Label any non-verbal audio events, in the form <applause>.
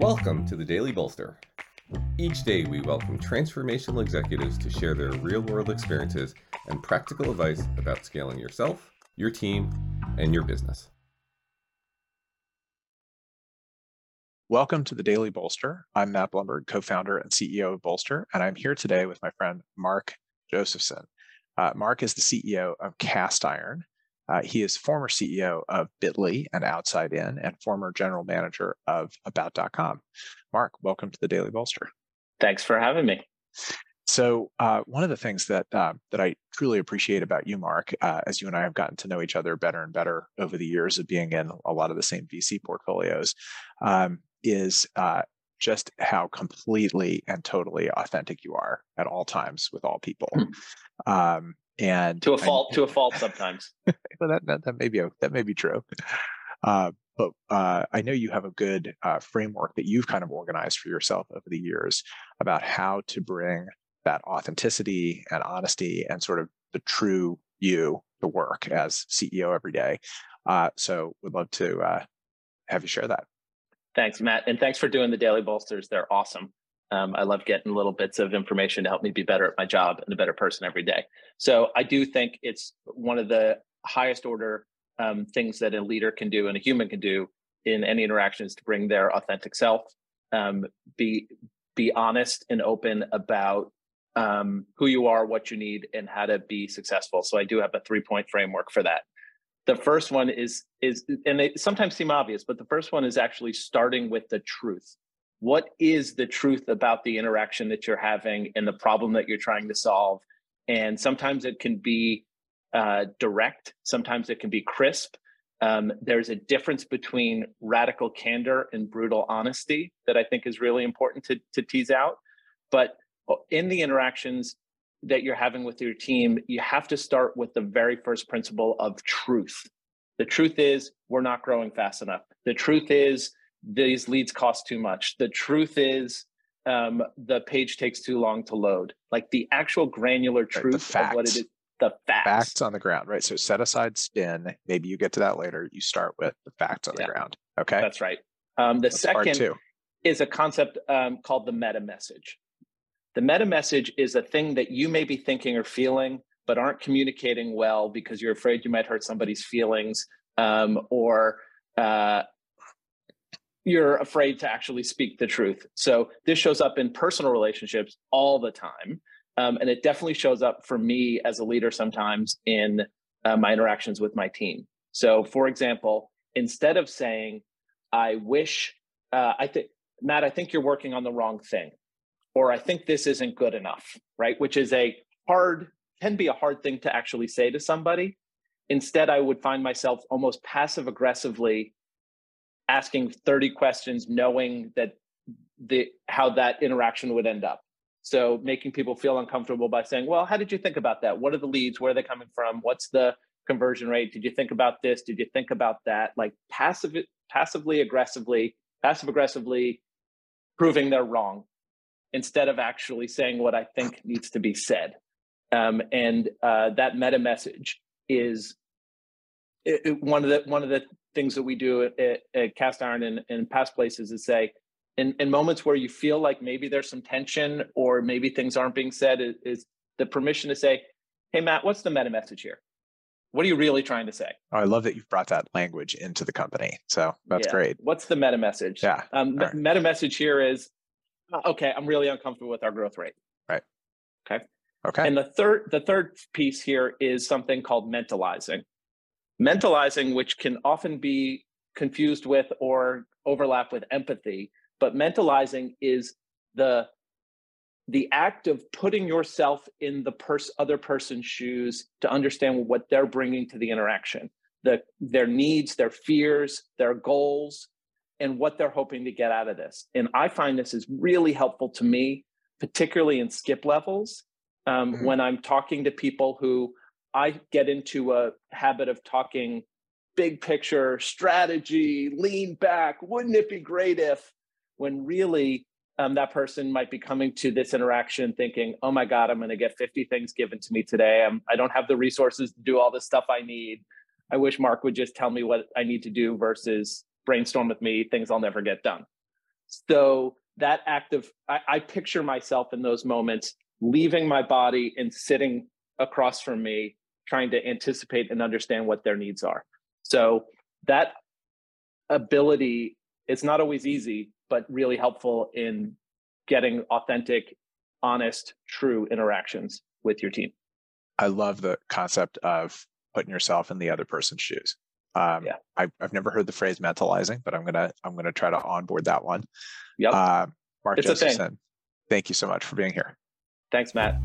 Welcome to the Daily Bolster. Each day, we welcome transformational executives to share their real world experiences and practical advice about scaling yourself, your team, and your business. Welcome to the Daily Bolster. I'm Matt Blumberg, co founder and CEO of Bolster, and I'm here today with my friend Mark Josephson. Uh, Mark is the CEO of Castiron. Uh, he is former CEO of Bitly and Outside In and former general manager of About.com. Mark, welcome to the Daily Bolster. Thanks for having me. So, uh, one of the things that uh, that I truly appreciate about you, Mark, uh, as you and I have gotten to know each other better and better over the years of being in a lot of the same VC portfolios, um, is uh, just how completely and totally authentic you are at all times with all people. Hmm. Um, and to a fault, I, to a <laughs> fault sometimes. that, that, that may be that may be true. Uh, but uh, I know you have a good uh, framework that you've kind of organized for yourself over the years about how to bring that authenticity and honesty and sort of the true you to work as CEO every day. Uh, so, would love to uh, have you share that. Thanks, Matt, and thanks for doing the daily bolsters. They're awesome. Um, I love getting little bits of information to help me be better at my job and a better person every day. So I do think it's one of the highest order um, things that a leader can do and a human can do in any interactions to bring their authentic self, um, be be honest and open about um, who you are, what you need, and how to be successful. So I do have a three point framework for that. The first one is is and they sometimes seem obvious, but the first one is actually starting with the truth what is the truth about the interaction that you're having and the problem that you're trying to solve? And sometimes it can be uh, direct sometimes it can be crisp. Um, there's a difference between radical candor and brutal honesty that i think is really important to, to tease out. But uh, in the interactions that you're having with your team you have to start with the very first principle of truth. The truth is we're not growing fast enough. The truth is these leads cost too much. The truth is, um, the page takes too long to load. Like the actual granular truth right, of what it is, the facts. Facts on the ground, right? So set aside spin. Maybe you get to that later. You start with the facts on yeah, the ground. Okay. That's right. Um, the That's second is a concept um, called the meta message. The meta message is a thing that you may be thinking or feeling, but aren't communicating well because you're afraid you might hurt somebody's feelings um, or uh, you're afraid to actually speak the truth. So this shows up in personal relationships all the time. Um, and it definitely shows up for me as a leader sometimes in uh, my interactions with my team. So, for example, instead of saying, I wish, uh, I think, Matt, I think you're working on the wrong thing, or I think this isn't good enough, right? Which is a hard, can be a hard thing to actually say to somebody. Instead, I would find myself almost passive aggressively asking 30 questions knowing that the how that interaction would end up. So making people feel uncomfortable by saying well how did you think about that? What are the leads? Where are they coming from? What's the conversion rate? Did you think about this? Did you think about that? Like passive passively aggressively passive aggressively proving they're wrong instead of actually saying what i think needs to be said. Um, and uh, that meta message is it, it, one of the one of the things that we do at, at Castiron and, and past places is say, in, in moments where you feel like maybe there's some tension or maybe things aren't being said, is, is the permission to say, "Hey, Matt, what's the meta message here? What are you really trying to say?" Oh, I love that you've brought that language into the company. So that's yeah. great. What's the meta message? Yeah. Um, right. Meta message here is, okay, I'm really uncomfortable with our growth rate. Right. Okay. Okay. And the third the third piece here is something called mentalizing mentalizing, which can often be confused with or overlap with empathy, but mentalizing is the the act of putting yourself in the pers- other person's shoes to understand what they're bringing to the interaction, the, their needs, their fears, their goals, and what they're hoping to get out of this. And I find this is really helpful to me, particularly in skip levels, um, mm-hmm. when I'm talking to people who I get into a habit of talking big picture strategy, lean back. Wouldn't it be great if, when really um, that person might be coming to this interaction thinking, oh my God, I'm going to get 50 things given to me today. I'm, I don't have the resources to do all the stuff I need. I wish Mark would just tell me what I need to do versus brainstorm with me things I'll never get done. So that act of, I, I picture myself in those moments leaving my body and sitting across from me, trying to anticipate and understand what their needs are. So that ability is not always easy, but really helpful in getting authentic, honest, true interactions with your team. I love the concept of putting yourself in the other person's shoes. Um, yeah. I, have never heard the phrase mentalizing, but I'm gonna I'm gonna try to onboard that one. Yep. Uh, Mark it's Josephson, thank you so much for being here. Thanks, Matt.